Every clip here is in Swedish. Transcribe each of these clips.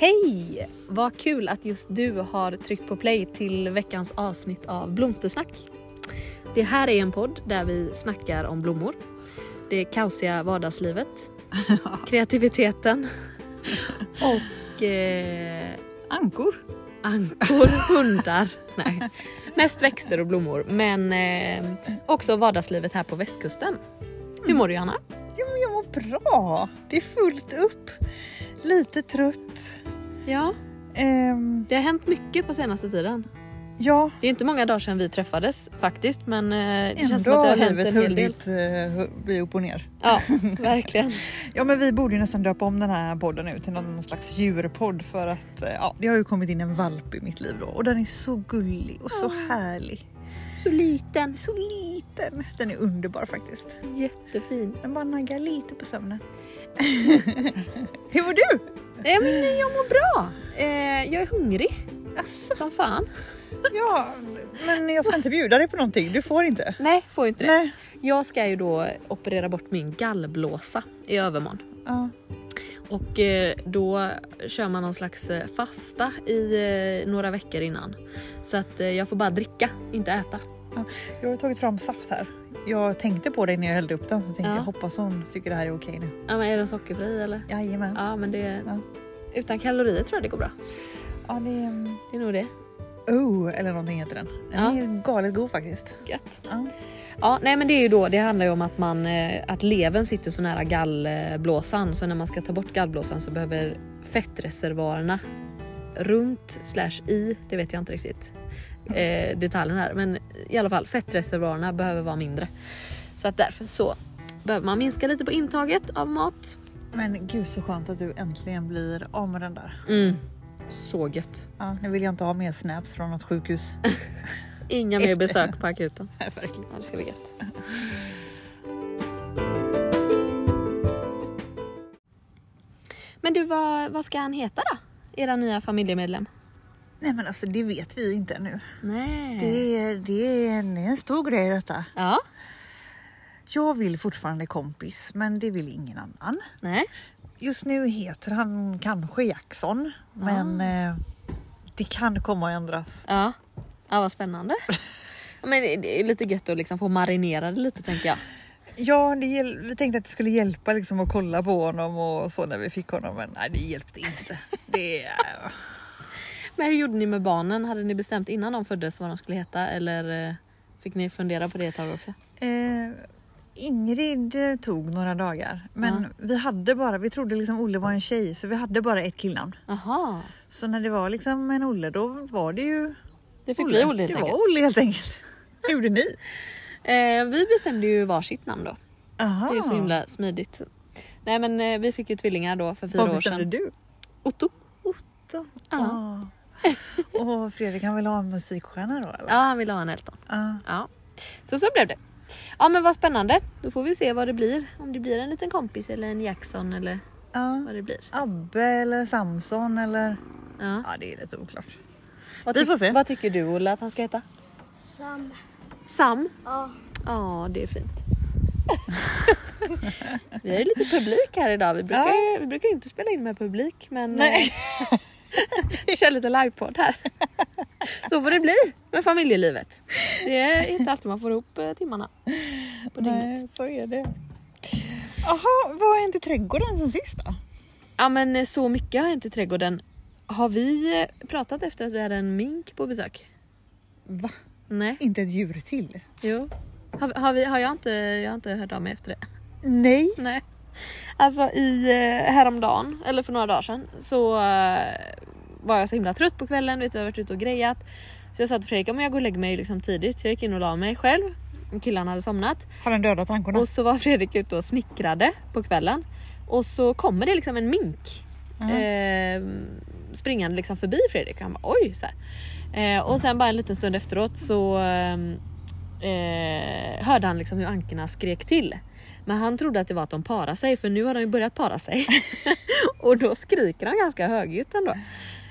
Hej! Vad kul att just du har tryckt på play till veckans avsnitt av Blomstersnack. Det här är en podd där vi snackar om blommor, det kaosiga vardagslivet, kreativiteten och eh, Ankor. ankor, hundar. Nej. Mest växter och blommor men eh, också vardagslivet här på västkusten. Hur mår du Johanna? Men jag mår bra. Det är fullt upp. Lite trött. Ja, Ehm, det har hänt mycket på senaste tiden. ja, Det är inte många dagar sedan vi träffades faktiskt men eh, det känns ändå som att det har hänt livet en hel del. uh, bli upp och ner. Ja, verkligen. Ja, men vi borde ju nästan döpa om den här podden nu till någon slags djurpodd för att eh, ja, det har ju kommit in en valp i mitt liv då och den är så gullig och så härlig. Så liten. Så liten. Den är underbar faktiskt. Jättefin. Den bara naggar lite på sömnen. Hur mår du? Nej men jag mår bra. Eh, jag är hungrig Asså, som fan. ja, men jag ska inte bjuda dig på någonting. Du får inte. Nej, får inte det. Nej. Jag ska ju då operera bort min gallblåsa i övermorgon. Ja. Och eh, då kör man någon slags eh, fasta i eh, några veckor innan. Så att jag får bara dricka, inte äta. Jag har tagit fram saft här. Jag tänkte på dig när jag hällde upp den så tänkte Ja. jag hoppas hon tycker det här är okej nu. Ja, men är den sockerfri eller? Jajamän. Ja men det... Ja. Utan kalorier tror jag det går bra. Ja, det är... Det är nog det. Oh, eller någonting heter den. Den Ja. är galet god faktiskt. Gött. Ja. Ja, nej men det är ju då, det handlar ju om att man, eh, att levern sitter så nära gallblåsan så när man ska ta bort gallblåsan så behöver fettreservoarerna runt slash i, det vet jag inte riktigt eh, detaljen här, men i alla fall fettreservoarerna behöver vara mindre. Så att därför så behöver man minska lite på intaget av mat. Men gud så skönt att du äntligen blir av med den där. Mm. Så gött. Ja, nu vill jag inte ha mer snaps från något sjukhus. Inga mer besök på akuten. Nej, verkligen. Ja, det ska bli gött. Men du, vad, vad ska han heta då? Era nya familjemedlem? Nej men alltså det vet vi inte ännu. Nej. Det är, det är, en, stor grej detta. Ja. Jag vill fortfarande kompis men det vill ingen annan. Nej. Just nu heter han kanske Jackson men eh, det kan komma att ändras. Ja. Ja, vad spännande. Men det- är lite gött att liksom få marinera det lite tänker jag. Ja, det, vi tänkte att det skulle hjälpa liksom att kolla på honom och så när vi fick honom men nej det hjälpte inte. Det, Men hur gjorde ni med barnen? Hade ni bestämt innan de föddes vad de skulle heta eller eh, fick ni fundera på det ett tag också? eh, Ingrid eh, tog några dagar men Ja. vi hade bara, vi trodde liksom Olle var en tjej så vi hade bara ett killnamn. Jaha, Så när det var liksom en Olle då var det ju det fick bli Olle helt Det enkelt. var Olle helt enkelt. Hur gjorde ni? Eh, vi bestämde ju varsitt namn då. Aha. Det är så himla smidigt. Nej men eh, vi fick ju tvillingar då för fyra Vad år bestämde sedan. du? Otto. Otto. Ja. Ah. Och Fredrik han vill ha en musikstjärna då eller? Ja han ville ha en Elton. Ah. Ja. Så så blev det. Ja men vad spännande. Då får vi se vad det blir. Om det blir en liten kompis eller en Jackson eller Ja. vad det blir. Abbe eller Samson eller? Ja. Ja det är lite oklart. Vad, Vi får se. vad tycker du Olle att han ska heta? Sam. Sam? Ja. Ja det är fint. vi ju lite publik här idag. Vi brukar, ju, vi brukar inte spela in med publik men Nej. eh, vi kör lite livepodd här. Så får det bli med familjelivet. Det är inte alltid man får ihop eh, timmarna på dygnet. Nej så är det. Jaha, vad har hänt i trädgården sen sist då? Ja men eh, så mycket har hänt i trädgården. Har vi eh, pratat efter att vi hade en mink på besök? Va? Nej. Inte ett djur till? Jo. Har, har, vi, har jag, inte, jag har inte hört av mig efter det. Nej. Nej. Alltså i eh, häromdagen, eller för några dagar sedan, så eh, var jag så himla trött på kvällen, vet jag har varit ute och grejat. Så jag sa till Fredrik, om jag går och lägger mig liksom tidigt, så jag gick in och la mig själv. Killarna hade somnat. Har den dödat tankarna? Och så var Fredrik ute och snickrade på kvällen. Och så kommer det liksom en mink Ja. eh, springande liksom förbi Fredrik. Och han bara oj så här. Eh, och sen bara en liten stund efteråt så eh, eh, hörde han liksom hur ankorna skrek till. Men han trodde att det var att de parade sig för nu har de ju börjat para sig. och då skriker han ganska högljutt ändå.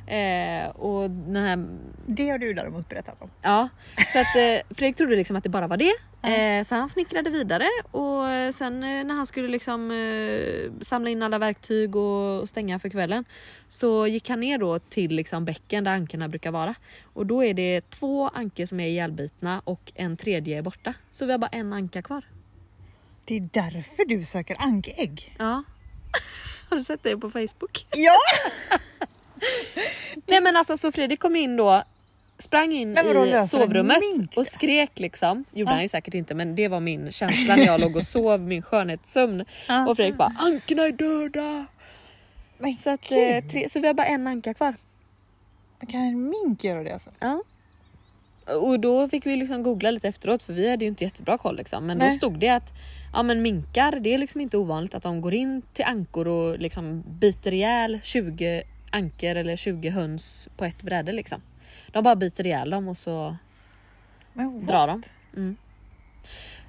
Eh, och den här Det har du däremot berättat om. Ja, så att eh, Fredrik trodde liksom att det bara var det. Eh, så han snickrade vidare och eh, sen eh, när han skulle liksom eh, samla in alla verktyg och, och stänga för kvällen så gick han ner då till liksom bäcken där ankorna brukar vara. Och då är det två ankor som är ihjälbitna och en tredje är borta. Så vi har bara en anka kvar. Det är därför du söker ankägg. Ja. Har du sett det på Facebook? Ja! Nej men alltså så Fredrik kom in då Sprang in vadå, i löser en sovrummet mink och det? skrek liksom. Gjorde Ja. han ju säkert inte men det var min känsla när jag låg och sov min skönhetssömn. Ja. Och Fredrik bara ankorna är döda. Men Så, att, gud. eh, tre, så vi har bara en anka kvar. Kan en mink göra det alltså? Ja. Och då fick vi liksom googla lite efteråt för vi hade ju inte jättebra koll liksom. Men då Nej. stod det att ja, men minkar det är liksom inte ovanligt att de går in till ankor och liksom biter ihjäl 20 ankor eller 20 höns på ett bräde liksom. De bara biter ihjäl dem och så Men drar de. Mm.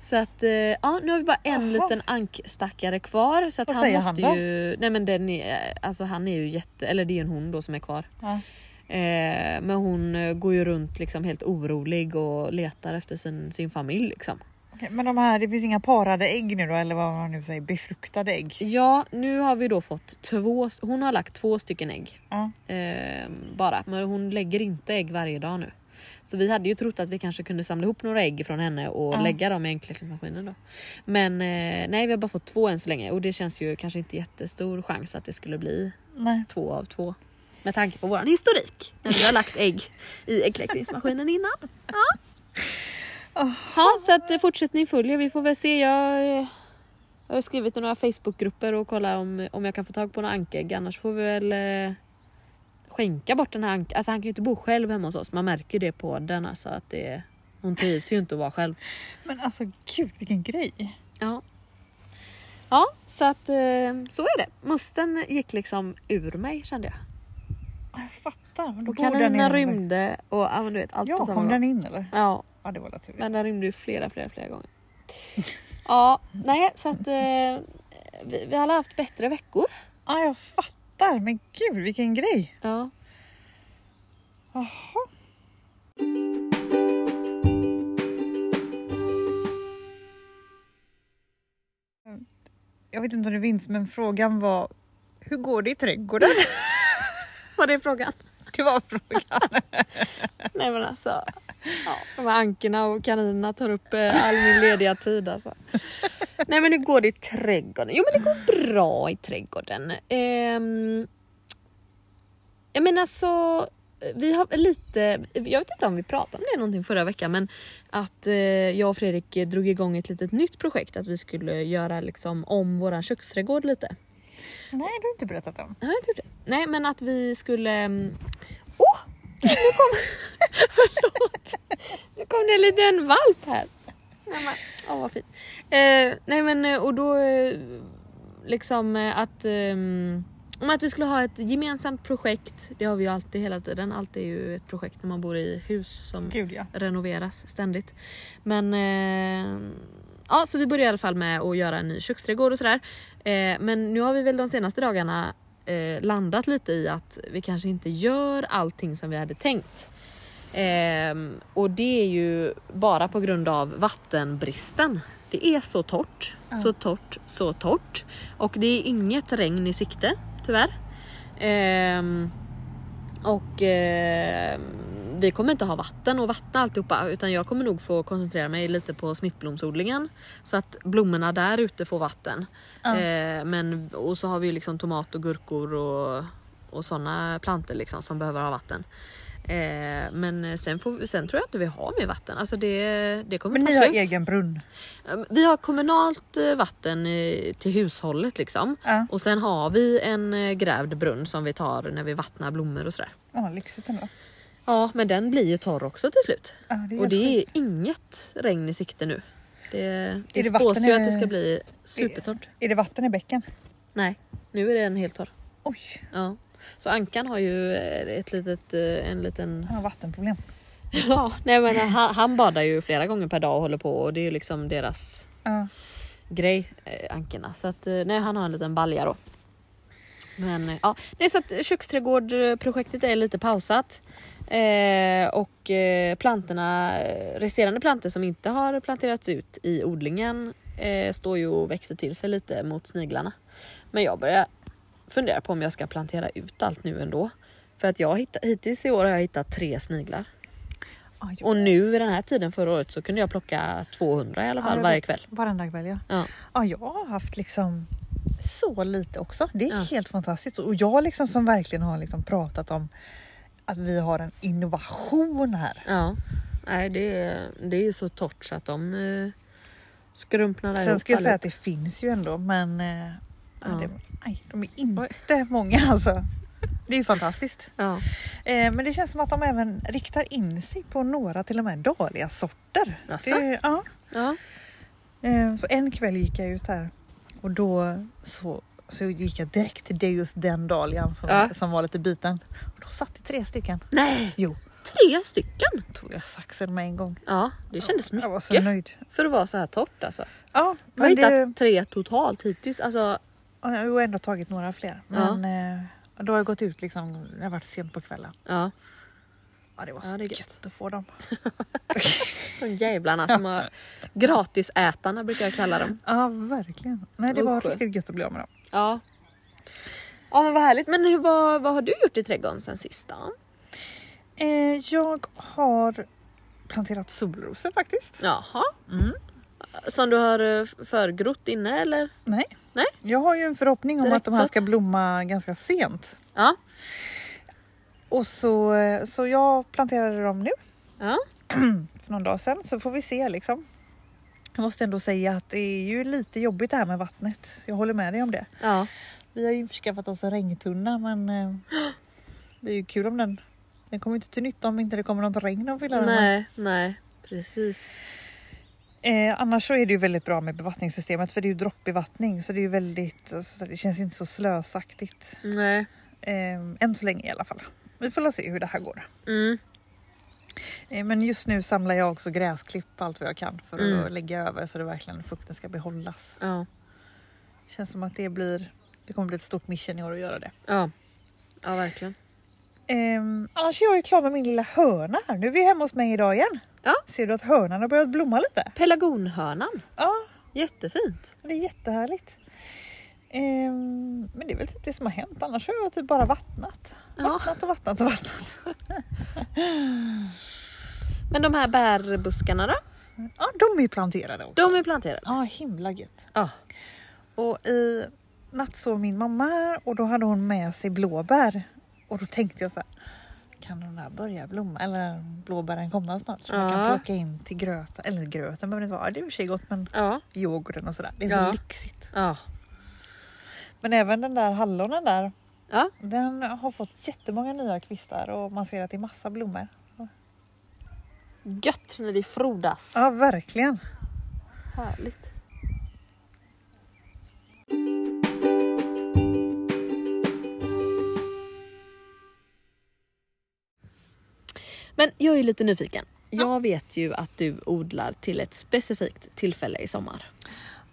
Så att eh, ja, nu har vi bara en Jaha. liten ankstackare kvar. Så att Vad han säger måste han då? ju... Nej men den är, alltså han är ju jätte... Eller det är en hon då som är kvar. Ja. Eh, men hon eh, går ju runt liksom helt orolig och letar efter sin, sin familj liksom. Okej, men de här, det finns inga parade ägg nu då eller vad man nu säger, befruktade ägg? Ja, nu har vi då fått två... Hon har lagt två stycken ägg. Ja. Eh, bara, men hon lägger inte ägg varje dag nu. Så vi hade ju trott att vi kanske kunde samla ihop några ägg från henne och Ja. lägga dem i äggkläckningsmaskinen då. Men eh, nej, vi har bara fått två än så länge och det känns ju kanske inte jättestor chans att det skulle bli Nej. två av två. Med tanke på våran historik när vi har lagt ägg i äggkläckningsmaskinen innan. Ja. Ja, så att eh, fortsättning följer. Vi får väl se. Jag, eh, jag har skrivit i några Facebookgrupper och kollar om, om jag kan få tag på några ankägg. Annars får vi väl eh, skänka bort den här ank- Alltså han kan ju inte bo själv hemma hos oss. Man märker ju det på den alltså att det, hon trivs ju inte att vara själv. Men alltså gud vilken grej. Ja. Ja, så att eh, så är det. Musten gick liksom ur mig kände jag. Jag fattar. Men då Och kaninen in- rymde och ja, men du vet allt Ja, på samma kom gång. den in eller? Ja, Ja det var naturligt. men den rymde ju flera, flera, flera gånger. Ja, nej så att eh, vi, vi har haft bättre veckor. Ja jag fattar. Men gud vilken grej. Ja. Jaha. Jag vet inte om det vinns men frågan var hur går det i trädgården? Var det frågan? Det var frågan. Nej men alltså. Ja, de här ankorna och kaninerna tar upp eh, all min lediga tid alltså. Nej men hur går det i trädgården? Jo men det går bra i trädgården. Ehm, jag menar så vi har lite, jag vet inte om vi pratade om det någonting förra veckan men att eh, jag och Fredrik eh, drog igång ett litet nytt projekt att vi skulle göra liksom om våran köksträdgård lite. Nej det har du inte berättat om. Jag har inte det. Nej men att vi skulle... mm, Åh! Nu kom... Förlåt! Nu kom det en liten valp här. Åh vad fint. Eh, nej men eh, och då eh, liksom eh, att... ehm, om att vi skulle ha ett gemensamt projekt. Det har vi ju alltid hela tiden. Allt är ju ett projekt när man bor i hus som Gud ja. renoveras ständigt. Men eh, ja, så vi började i alla fall med att göra en ny köksträdgård och sådär. Eh, men nu har vi väl de senaste dagarna eh, landat lite i att vi kanske inte gör allting som vi hade tänkt. Ehm, och det är ju bara på grund av vattenbristen. Det är så torrt, så torrt, så torrt. Och det är inget regn i sikte, tyvärr. Ehm, och ehm, vi kommer inte ha vatten och vattna alltihopa utan jag kommer nog få koncentrera mig lite på snittblomsodlingen. Så att blommorna där ute får vatten. Ja. Eh, men, och så har vi ju liksom tomat och gurkor och, och sådana planter liksom som behöver ha vatten. Eh, men sen, får, sen tror jag inte vi har mer vatten. Alltså det, det kommer Men ni har slut. egen brunn? Eh, Vi har kommunalt eh, vatten eh, till hushållet liksom. Ja. Och sen har vi en eh, grävd brunn som vi tar när vi vattnar blommor och sådär. Ja lyxigt ändå. Ja men den blir ju torr också till slut. Ja, det är och det är sjukt. inget regn i sikte nu. Det, det, det spås ju i- att det ska bli supertorrt. Är det vatten i bäcken? Nej, nu är den helt torr. Oj, Ja. Så Ankan har ju eh, ett litet, eh, en liten... han har vattenproblem. Ja, nej men han, han badar ju flera gånger per dag och håller på och det är ju liksom deras Ja. grej, eh, ankorna. Så att nej, han har en liten balja då. Men eh, ja, det är så att köksträdgårdprojektet är lite pausat. Eh, och eh, plantorna, resterande plantor som inte har planterats ut i odlingen eh, står ju och växer till sig lite mot sniglarna. Men jag börjar fundera på om jag ska plantera ut allt nu ändå. För att jag hittat, hittills i år har jag hittat tre sniglar. Ah. Och nu vid den här tiden förra året så kunde jag plocka 200 i alla fall Ja, varje kväll. Varenda kväll ja. Ja. Ja, jag har haft liksom så lite också. Det är Ja. helt fantastiskt. Och jag liksom som verkligen har liksom pratat om att vi har en innovation här. Ja, nej det är, det är så torrt så att de eh, skrumpnar Sen ihop ska jag säga att det finns ju ändå men eh, ja. Det, nej, de är inte många alltså. Det är ju fantastiskt. Ja, Eh, men det känns som att de även riktar in sig på några till och med dåliga sorter. Det, ja. ja, Eh, Så en kväll gick jag ut här och då så, så gick jag direkt till det just den dahlian som, Ja. som var lite biten. Och då satt det tre stycken. nej, Jo, tre stycken. tog jag saxen med en gång. Ja, det kändes Jag var så mycket nöjd. för att vara så här torrt alltså. Ja, Jag har men hittat det, tre totalt hittills. Alltså, ja, jag har ändå tagit några fler. Ja. Men eh, då har jag gått ut liksom, det har varit sent på kvällen. ja, Ja, det var Ja, så det är gött. gött. att få dem. de jävlarna som har gratisätarna brukar jag kalla dem. Ja, verkligen. Nej, det var Usch. riktigt gött att bli av med dem. Ja. Ja men vad härligt. Men hur, vad, vad har du gjort i trädgården sen sist då? Eh, jag har planterat solrosor faktiskt. Jaha. Mm. Som du har eh, förgrott inne eller? Nej. Nej. Jag har ju en förhoppning om Direkt att de här så. ska blomma ganska sent. Ja. Och så, eh, så jag planterade dem nu Ja. för någon dag sedan så får vi se liksom. Jag måste ändå säga att det är ju lite jobbigt det här med vattnet. Jag håller med dig om det. Ja. Vi har ju skaffat oss en regntunna men eh, det är ju kul om den den kommer inte till nytta om inte det kommer något regn att fylla den. Nej, nej. Precis. Eh, annars så är det ju väldigt bra med bevattningssystemet för det är ju droppbevattning så det är ju väldigt, alltså, det känns inte så slösaktigt. Nej. Eh, än så länge i alla fall. Vi får se hur det här går. Mm. Eh, men just nu samlar jag också gräsklipp allt vad jag kan för Mm. att lägga över så det verkligen fukten ska behållas. Ja. Känns som att det blir, det kommer bli ett stort mission i år att göra det. Ja. Ja verkligen. Eh, annars är jag ju klar med min lilla hörna här. Nu är vi hemma hos mig idag igen. Ja. Ser du att hörnan har börjat blomma lite? Pelargonhörnan. Ja, Jättefint. det är jättehärligt. Ehm, men det är väl typ det som har hänt. Annars har jag typ bara vattnat. Vattnat och vattnat och vattnat. Men de här bärbuskarna då? Ja, de är planterade också. De är planterade. Ja, himla gött. Ja. Och i natt sov min mamma här och då hade hon med sig blåbär. Och då tänkte jag så här. Kan de där börja blomma eller blåbären komma snart? Så man kan Ja. plocka in till gröten. Eller gröten behöver det inte vara. Det är i och för sig gott men Ja. yoghurten och sådär. Det är så Ja. lyxigt. Ja. Men även den där hallonen där. Ja. Den har fått jättemånga nya kvistar och man ser att det är massa blommor. Gött när det frodas. Ja, verkligen. Härligt. Men jag är lite nyfiken. Jag vet ju att du odlar till ett specifikt tillfälle i sommar.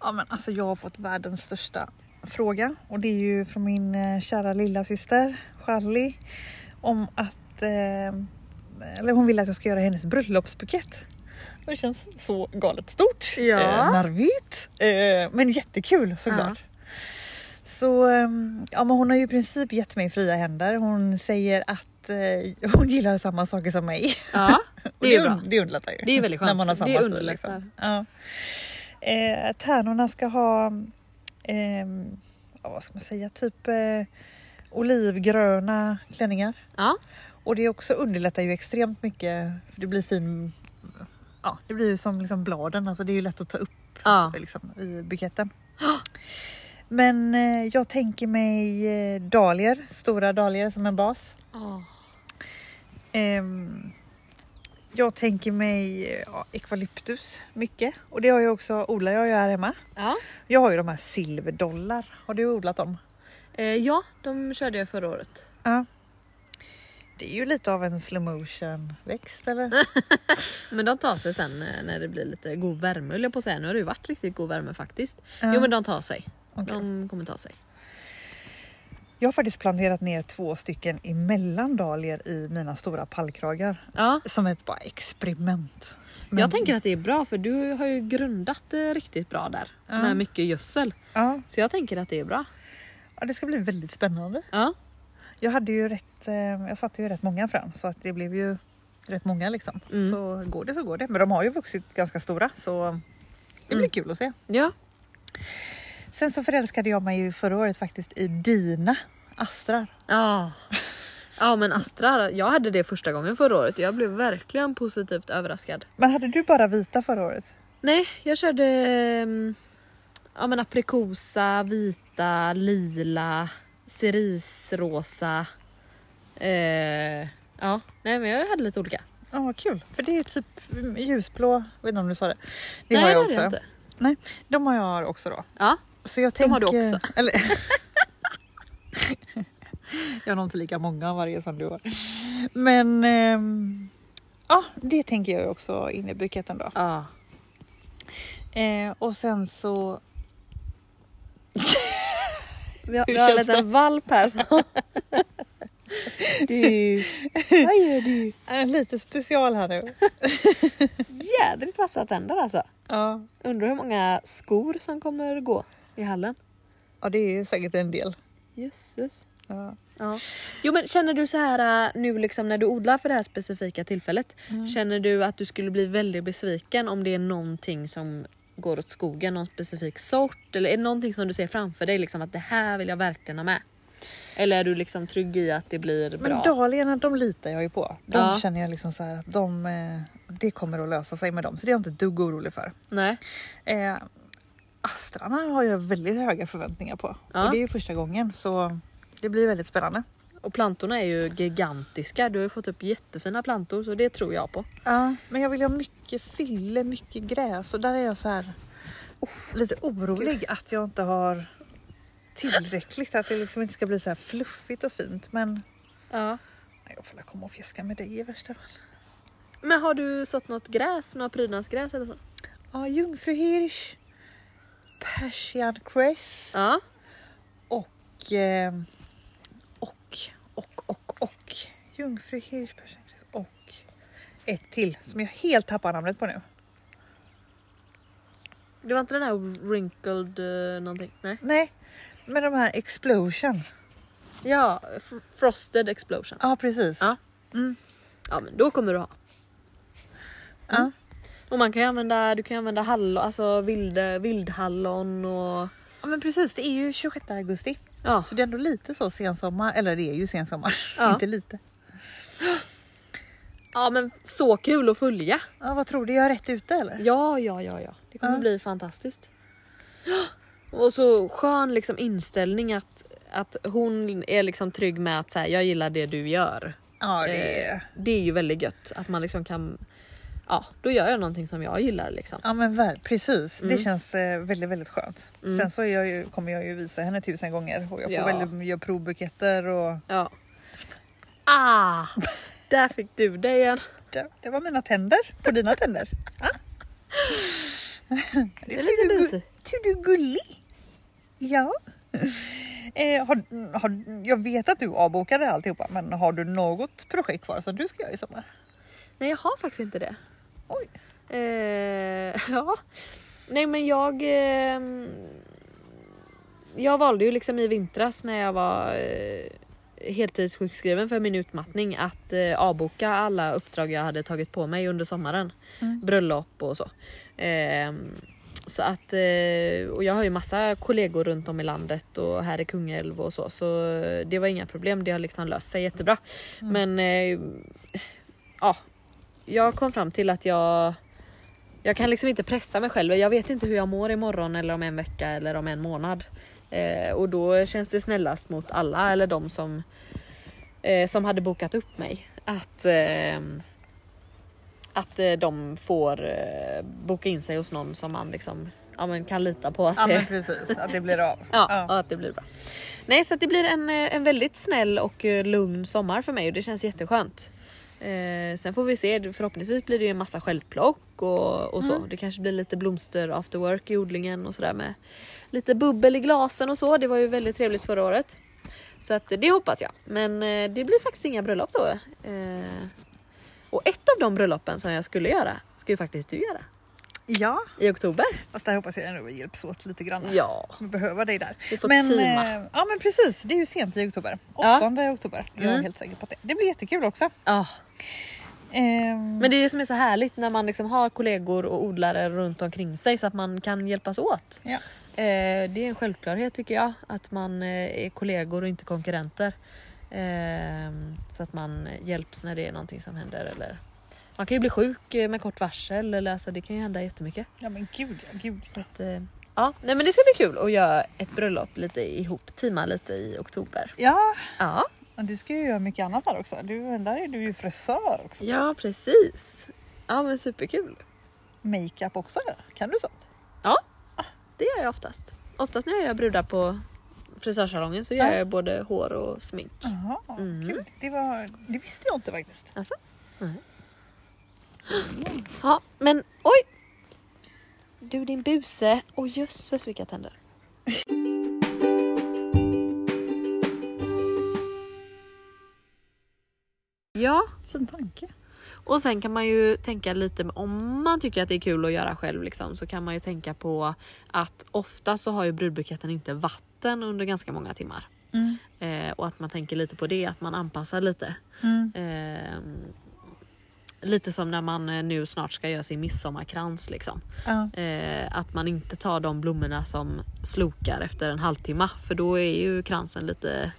Ja, men alltså jag har fått världens största fråga och det är ju från min eh, kära lilla syster Charlie om att eh, eller hon vill att jag ska göra hennes bröllopsbukett. Det känns så galet stort. Ja. Eh, narvigt. Eh, men jättekul såklart. Så eh, ja, men hon har ju i princip gett mig fria händer. Hon säger att eh, hon gillar samma saker som mig. Ja, det är un- bra. det underlättar ju. Det är väldigt skönt. När man har samma Det stil, underlättar. Liksom. Ja. Eh, tärnorna ska ha, ja, vad ska man säga, typ eh, olivgröna klänningar. Ja, Och det också underlättar ju extremt mycket. För det blir fin, ja det blir ju som liksom bladen, alltså det är ju lätt att ta upp ja. liksom, i buketten. Men eh, jag tänker mig eh, dahlior, stora dahlior som en bas. Åh. Ehm, jag tänker mig ja, eukalyptus mycket och det har jag också, odlar jag ju här hemma. Ja. Jag har ju de här silverdollar. Har du odlat dem? Eh, ja, de körde jag förra året. Ja. Det är ju lite av en slow motion växt eller? Men de tar sig sen eh, när det blir lite god värme höll jag på att säga. Nu har det ju varit riktigt god värme faktiskt. Ja, Jo men de tar sig. okej. De kommer ta sig. Jag har faktiskt planterat ner två stycken emellan dahlior i mina stora pallkragar. Ja, Som ett bara experiment. Men- jag tänker att det är bra för du har ju grundat eh, riktigt bra där Ja. med mycket gödsel. Ja, Så jag tänker att det är bra. ja, det ska bli väldigt spännande. Ja, Jag hade ju rätt, eh, jag satte ju rätt många fram så att det blev ju rätt många liksom. Mm. Så går det så går det. Men de har ju vuxit ganska stora så det blir Mm. kul att se. ja. Sen så förälskade jag mig ju förra året faktiskt i dina astrar. Ja. Ja men Astra, jag hade det första gången förra året. Jag blev verkligen positivt överraskad. Men hade du bara vita förra året? Nej, jag körde mm, ja, men aprikosa, vita, lila, cerisrosa. Eh, ja, nej men jag hade lite olika. Ja, vad kul. För det är typ ljusblå, jag vet inte om du sa det. Det nej, har jag också. inte. De har jag också då. Ja, Så jag De har tänker, du också. Eller... jag har nog inte lika många av varje som du har. Men ehm, ja, det tänker jag också in i buketten då. ja. Eh, och sen så... Vi har, Hur vi har en känns liten valp här. Så. Du, vad gör du? Eh, lite special här nu. Jädrigt vassa tänder alltså. Ja, Undrar hur många skor som kommer gå i hallen. ja det är säkert en del. Jösses. Ja. Ja. Jo men känner du så här äh, nu liksom när du odlar för det här specifika tillfället. Känner du att du skulle bli väldigt besviken om det är någonting som går åt skogen, någon specifik sort? Eller är det någonting som du ser framför dig liksom att det här vill jag verkligen ha med? Eller är du liksom trygg i att det blir bra? Men dahliorna de litar jag ju på. De Ja. känner jag liksom så här att de, eh, det kommer att lösa sig med dem. Så det är jag inte ett dugg orolig för. Nej. Eh, astrarna har jag väldigt höga förväntningar på. Ja. Och det är ju första gången så det blir väldigt spännande. Och plantorna är ju gigantiska. Du har ju fått upp jättefina plantor så det tror jag på. Ja, men jag vill ha mycket fylle, mycket gräs och där är jag så här lite orolig att jag inte har tillräckligt. Att det liksom inte ska bli så här fluffigt och fint. Men Ja. jag får väl komma och fiska med dig i värsta fall. Men har du sått något gräs, några prydnadsgräs eller så? Ja, jungfruhirsch, persian cress Ja. och, eh, och, och, och, och jungfruhirsch, persian cress och ett till som jag helt tappar namnet på nu. Det var inte den här wrinkled uh, någonting? Nej. Nej, men de här explosion. Ja, fr- frosted explosion. Ja, precis. Ja. Mm. Ja men då kommer du ha. Ja. Och man kan ju använda, du kan ju använda hallon, alltså vild, vildhallon och ja, men precis. Det är ju 26 augusti. ja. Så det är ändå lite så sensommar. Eller det är ju sensommar. Ja. Inte lite. ja men så kul att följa. Ja, vad tror du? Jag är rätt ute eller? Ja ja ja ja. Det kommer Ja. bli fantastiskt. Och så skön liksom inställning att, att hon är liksom trygg med att så här, jag gillar det du gör. Ja, det Eh. Det är ju väldigt gött att man liksom kan Ja, då gör jag någonting som jag gillar liksom. Ja men väl, precis, Mm. det känns eh, väldigt väldigt skönt. Mm. Sen så jag ju, kommer jag ju visa henne tusen gånger och jag får Ja. väl göra provbuketter och Ja. Ah! Där fick du det igen. det, det var mina tänder på dina tänder. Ah. Det är lite tur du gullig. Ja. Eh, har, har, jag vet att du avbokade alltihopa men har du något projekt kvar som du ska göra i sommar? Nej jag har faktiskt inte det. Oj. Eh, ja. Nej men jag... Eh, jag valde ju liksom i vintras när jag var eh, heltidssjukskriven för min utmattning att eh, avboka alla uppdrag jag hade tagit på mig under sommaren. Mm. Bröllop och så. Eh, så att, eh, och jag har ju massa kollegor runt om i landet och här i Kungälv och så. Så det var inga problem, det har liksom löst sig jättebra. Men eh, ja, jag kom fram till att jag jag kan liksom inte pressa mig själv. Jag vet inte hur jag mår imorgon eller om en vecka eller om en månad. Eh, och då känns det snällast mot alla eller de som, eh, som hade bokat upp mig. Att, eh, att eh, de får eh, boka in sig hos någon som man liksom, ja, kan lita på att, Ja det, precis, att det blir av. ja, och att det blir bra. Nej så det blir en, eh, en väldigt snäll och lugn sommar för mig och det känns jätteskönt. Eh, sen får vi se, förhoppningsvis blir det ju en massa självplock och, och så. Det kanske blir lite blomster after work i odlingen och sådär med lite bubbel i glasen och så. Det var ju väldigt trevligt förra året. Så att det hoppas jag. Men eh, det blir faktiskt inga bröllop då. Eh, och ett av de bröllopen som jag skulle göra ska ju faktiskt du göra. Ja, I oktober. fast där hoppas jag ändå vi hjälps åt lite grann. Ja. Vi behöver dig där. Vi får men, teama. eh, ja men precis, det är ju sent i oktober. 8 Ja. oktober. Jag är Mm. helt säker på att det. Det blir jättekul också. Ja. Ehm, Men det är det som är så härligt när man liksom har kollegor och odlare runt omkring sig så att man kan hjälpas åt. ja. Eh, det är en självklarhet tycker jag att man eh, är kollegor och inte konkurrenter. Eh, så att man hjälps när det är någonting som händer. Eller man kan ju bli sjuk eh, med kort varsel. Eller, alltså, det kan ju hända jättemycket. ja men gud ja, gud. Så att, eh, ja, nej, men det ska bli kul att göra ett bröllop lite ihop, teama lite i oktober. Ja, Ja, men du ska ju göra mycket annat där också. Du, där är du ju frisör också. ja precis. Ja men superkul. Makeup också? Kan du sånt? Det gör jag oftast. Oftast när jag gör brudar på frisörsalongen så gör Ja. jag både hår och smink. Jaha, Mm. kul. Det, var, det visste jag inte faktiskt. Alltså? Nej. Ja, men oj! Du din buse. Oj jösses vilka tänder. Ja, Fin tanke. och sen kan man ju tänka lite om man tycker att det är kul att göra själv liksom, så kan man ju tänka på att ofta så har ju brudbuketten inte vatten under ganska många timmar. Mm. Eh, och att man tänker lite på det, att man anpassar lite. Mm. Ehm, lite som när man eh, nu snart ska göra sin midsommarkrans. Liksom. Ja. Eh, att man inte tar de blommorna som slokar efter en halvtimme för då är ju kransen lite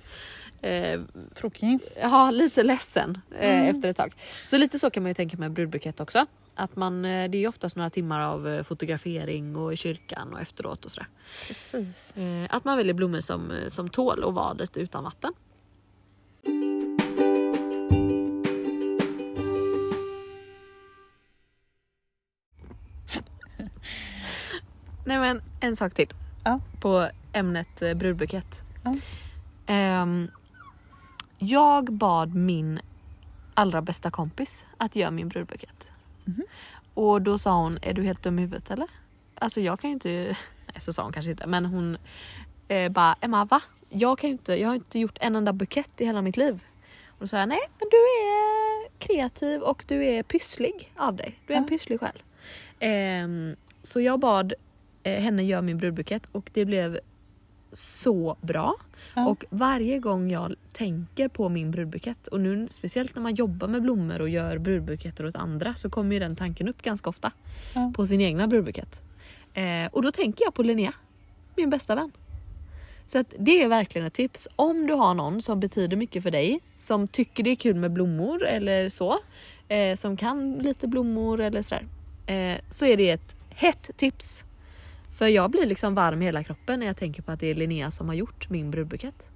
eh, Tråkig. ja, lite ledsen eh, Mm. efter ett tag. Så lite så kan man ju tänka med brudbukett också. Att man, eh, det är ju oftast några timmar av eh, fotografering och i kyrkan och efteråt och sådär. Precis. Eh, att man väljer blommor som, som tål att vara lite utan vatten. Nej men en sak till. Ja. På ämnet brudbukett. Ja. Ehm, jag bad min allra bästa kompis att göra min brudbukett. Mhm. Och då sa hon, är du helt dum i huvudet eller? Alltså jag kan ju inte, nej så sa hon kanske inte men hon eh, bara Emma va? Jag, kan ju inte, jag har inte gjort en enda bukett i hela mitt liv. Och då sa jag nej men du är kreativ och du är pysslig av dig. Du är en pysslig själ. Ehm, så jag bad eh, henne göra min brudbukett och det blev så bra. Ja. Och varje gång jag tänker på min brudbukett och nu speciellt när man jobbar med blommor och gör brudbuketter åt andra så kommer ju den tanken upp ganska ofta. Ja. På sin egna brudbukett. Eh, och då tänker jag på Linnea, min bästa vän. Så att det är verkligen ett tips. Om du har någon som betyder mycket för dig, som tycker det är kul med blommor eller så, eh, som kan lite blommor eller sådär, eh, så är det ett hett tips. För jag blir liksom varm i hela kroppen när jag tänker på att det är Linnea som har gjort min brudbukett.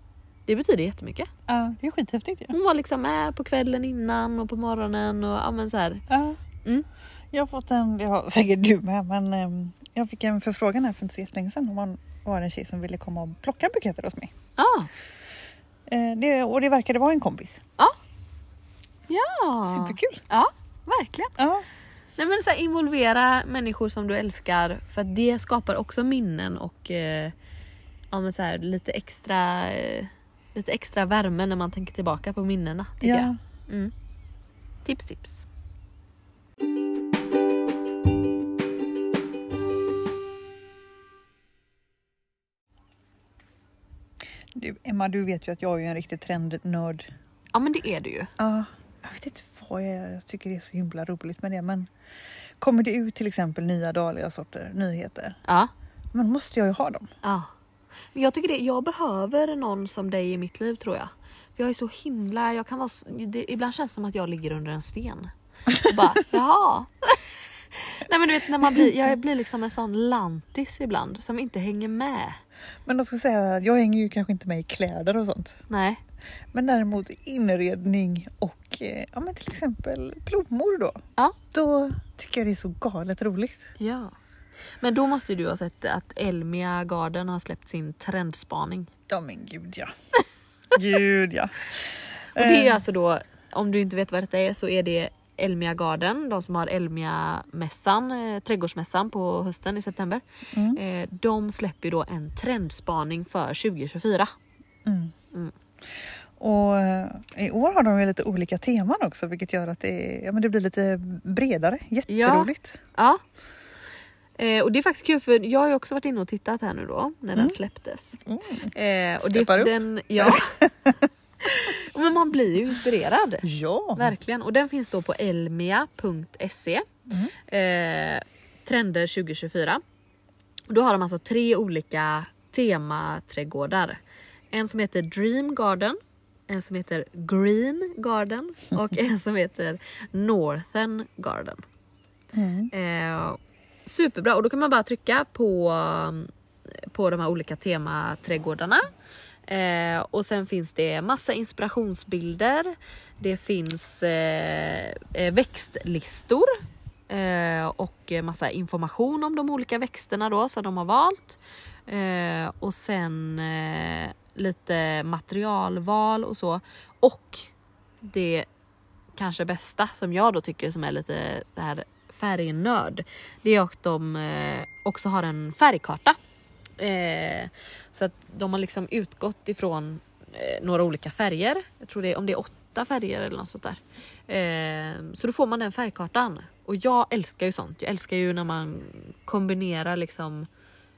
Det betyder jättemycket. Ja, det är skithäftigt ju. Hon var liksom med på kvällen innan och på morgonen och ja men så här. Ja. Mm. Jag har fått en, det har säkert du med, men ehm, jag fick en förfrågan här för inte så jättelänge sedan om man var en tjej som ville komma och plocka buketter hos mig. Ja. Eh, det, och det verkade vara en kompis. Ja. Superkul! Ja, verkligen. Ja, Nej, men så här, involvera människor som du älskar för att det skapar också minnen och eh, ja, men så här, lite, extra, eh, lite extra värme när man tänker tillbaka på minnena. Tycker ja. jag. Mm. Tips tips. Du, Emma, du vet ju att jag är en riktig trendnörd. Ja men det är du ju. Ja, jag vet inte vad jag, jag tycker det är så himla roligt med det, men kommer det ut till exempel nya Dahlia-sorter, nyheter, Ja. men måste jag ju ha dem. ja. Men jag tycker det, jag behöver någon som dig i mitt liv tror jag. För jag är så himla, jag kan vara, det, ibland känns det som att jag ligger under en sten. Och bara, jaha. Nej men du vet när man blir, jag blir liksom en sån lantis ibland som inte hänger med. Men jag ska säga att jag hänger ju kanske inte med i kläder och sånt. Nej. Men däremot inredning och eh, ja, men till exempel blommor då. Ja. Då tycker jag det är så galet roligt. Ja. Men då måste du ha sett att Elmia Garden har släppt sin trendspaning. Ja men gud ja. gud ja. Och det är Eh, alltså då, om du inte vet vad detta är så är det Elmia Garden, de som har Elmia-mässan, eh, trädgårdsmässan på hösten i september. Mm. Eh, de släpper då en trendspaning för 2024. Mm. Mm. Och eh, i år har de ju lite olika teman också vilket gör att det, ja, men det blir lite bredare. Jätteroligt. Ja. Eh, och det är faktiskt kul för jag har ju också varit inne och tittat här nu då när den Mm. släpptes. Mm. Eh, och det, Steppar upp. den, ja. Men man blir ju inspirerad. Ja. Verkligen. Och den finns då på elmia.se. Mm. Eh, trender 2024. Och då har de alltså tre olika tematrädgårdar. En som heter Dream Garden, en som heter Green Garden och en som heter Northern Garden. Mm. Eh, superbra och då kan man bara trycka på, på de här olika tematrädgårdarna. Eh, och sen finns det massa inspirationsbilder. Det finns eh, eh, växtlistor eh, och massa information om de olika växterna då som de har valt. Eh, och sen eh, lite materialval och så. Och det kanske bästa som jag då tycker som är lite det här färgnörd. Det är att de eh, också har en färgkarta. Eh, så att de har liksom utgått ifrån eh, några olika färger. Jag tror det är om det är åtta färger eller något sånt där. Så då får man den färgkartan. Och jag älskar ju sånt. Jag älskar ju när man kombinerar liksom.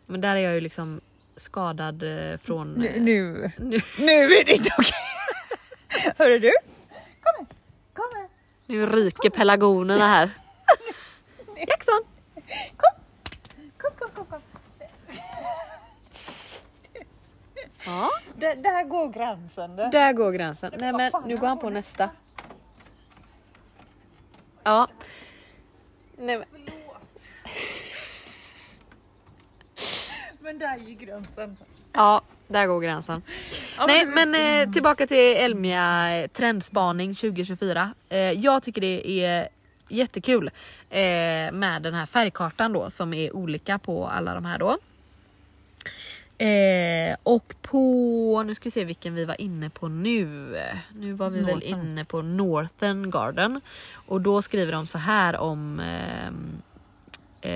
Men där är jag ju liksom skadad eh, från... Nu, eh, nu, nu, nu är det inte okej. Hörru du? Kom här. Kom här. nu ryker pelargonerna här. Jackson! Kom, kom, kom, kom. Ja. Där, där går gränsen. Där. Där går gränsen. Nej men nu går han på nästa. Ja. Nej, men, Men där gick gränsen. ja, där går gränsen. Ja, Nej men eh, tillbaka till Elmia eh, trendspaning 2024. Eh, jag tycker det är jättekul eh, med den här färgkartan då som är olika på alla de här då. Eh, och på, nu ska vi se vilken vi var inne på nu. Nu var vi väl Northern. inne på Northern Garden. Och då skriver de så här om eh,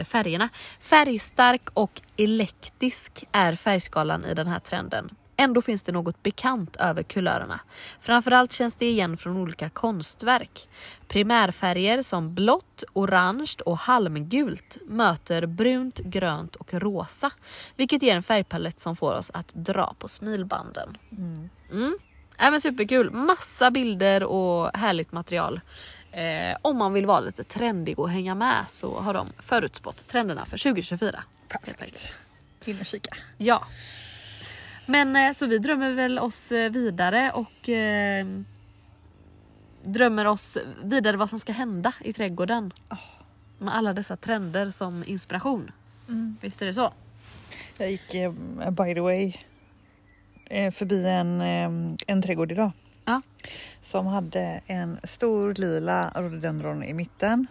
färgerna. Färgstark och elektrisk är färgskalan i den här trenden. Ändå finns det något bekant över kulörerna. Framförallt känns det igen från olika konstverk. Primärfärger som blått, orange och halmgult möter brunt, grönt och rosa. Vilket ger en färgpalett som får oss att dra på smilbanden. Mm. Mm. Äh, men superkul! Massa bilder och härligt material. Eh, om man vill vara lite trendig och hänga med så har de förutspått trenderna för 2024. helt enkelt. Perfekt. In och kika. Ja. Men eh, så vi drömmer väl oss eh, vidare och eh, drömmer oss vidare vad som ska hända i trädgården. Med alla dessa trender som inspiration. Mm. Visst är det så? Jag gick eh, by the way eh, förbi en, en trädgård idag. Ja. Som hade en stor lila rhododendron i mitten.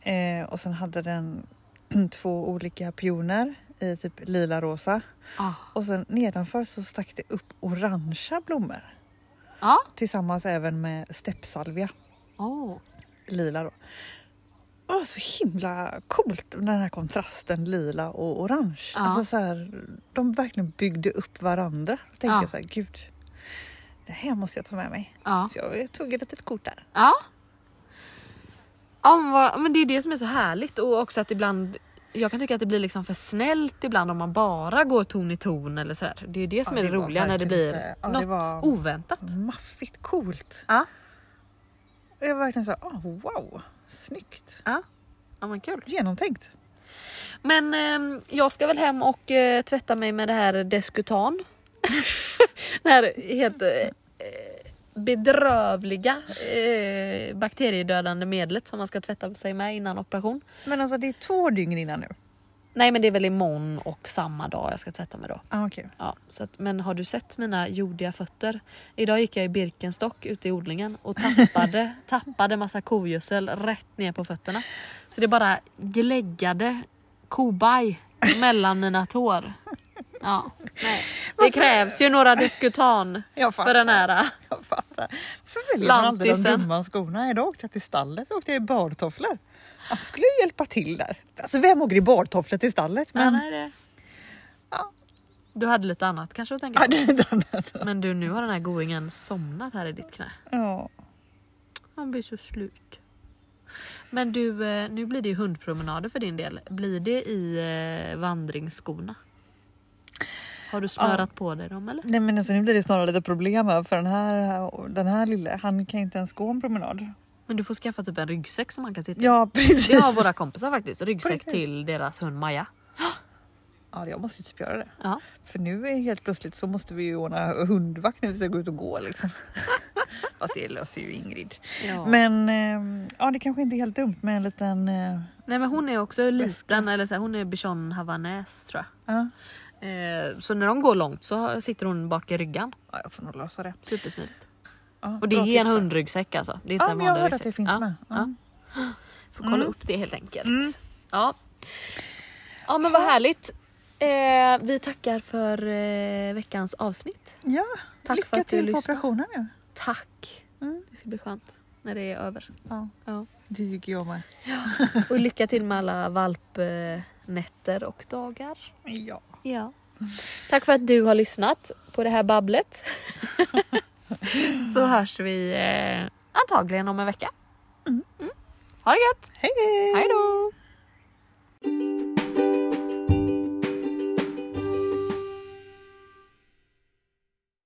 Eh, och sen hade den två olika pioner i typ lila rosa. Ah. Och sen nedanför så stack det upp orangea blommor. Ja. Tillsammans även med steppsalvia, Oh. lila då. Åh, så himla coolt den här kontrasten lila och orange. Ja. Alltså så här, de verkligen byggde upp varandra. Ja. jag så här, gud, det här måste jag ta med mig. Ja. Så jag tog ett litet kort där. Ja. Ja men, vad, men det är det som är så härligt och också att ibland jag kan tycka att det blir liksom för snällt ibland om man bara går ton i ton eller sådär. Det är det som Ja, är det det var roliga när det blir inte- ja, det något var- oväntat. Maffigt coolt. Ja. Jag var verkligen så här, oh, wow, snyggt. Ja. ja men kul. Genomtänkt. Men ehm, jag ska väl hem och eh, tvätta mig med det här Deskutan. Det här helt eh, bedrövliga eh, bakteriedödande medlet som man ska tvätta sig med innan operation. Men alltså det är två dygn innan nu. Nej men det är väl imorgon och samma dag jag ska tvätta mig då. Ah, okej. Ja, så att, men har du sett mina jordiga fötter? Idag gick jag i Birkenstock ute i odlingen och tappade, tappade massa kogödsel rätt ner på fötterna. Så det bara gläggade kobaj mellan mina tår. Ja, nej. Det krävs ju några Deskutan Jag för den här. Jag fattar. Varför väljer man alltid de dumma skorna? Idag åkte jag till stallet och åkte jag i badtofflor. Jag skulle ju hjälpa till där. Alltså vem åker i badtofflor till stallet? Ja, Men nej, det. Du hade lite annat kanske att tänka Ja, på. är lite annat. Men du, nu har den här goingen somnat här i ditt knä. Ja. Han blir så slut. Men du, eh, nu blir det ju hundpromenader för din del. Blir det i eh, vandringsskorna? Har du smörat på dig dem eller? Nej men alltså nu blir det snarare lite problem här, för den här, den här lille, han kan inte ens gå en promenad. Men du får skaffa typ en ryggsäck som man kan sitta i. Ja precis. Det har våra kompisar faktiskt. Ryggsäck Okej. till deras hund Maja. Ja jag måste ju typ göra det. Ja. För nu är helt plötsligt så måste vi ju ordna hundvakt när vi ska gå ut och gå liksom. Fast det löser ju Ingrid. ja. Men eh, ja det kanske inte är helt dumt med en liten... Eh, Nej men hon är också liten, Väska. eller så här, hon är bichon havanäs tror jag. ja. Eh, så när de går långt så sitter hon bak i ryggan. ja jag får nog lösa det. Supersmidigt. Ja, Och det är en hundryggsäck alltså. Det är inte Ja en men jag hörde att det finns ja. med. Ja. Ja. Får kolla Mm. upp det helt enkelt. Mm. Ja. ja men vad härligt. Eh, vi tackar för eh, veckans avsnitt. Ja, Tack lycka för att du till på lyssnade. operationen nu. Tack. Mm. Det ska bli skönt när det är över. Ja, Ja. det tycker jag med. Och lycka till med alla valpnätter och dagar. Ja. Ja. Tack för att du har lyssnat på det här babblet. Så hörs vi eh, antagligen om en vecka. Mm. mm. Ha det gött! Hej hej! Hej då!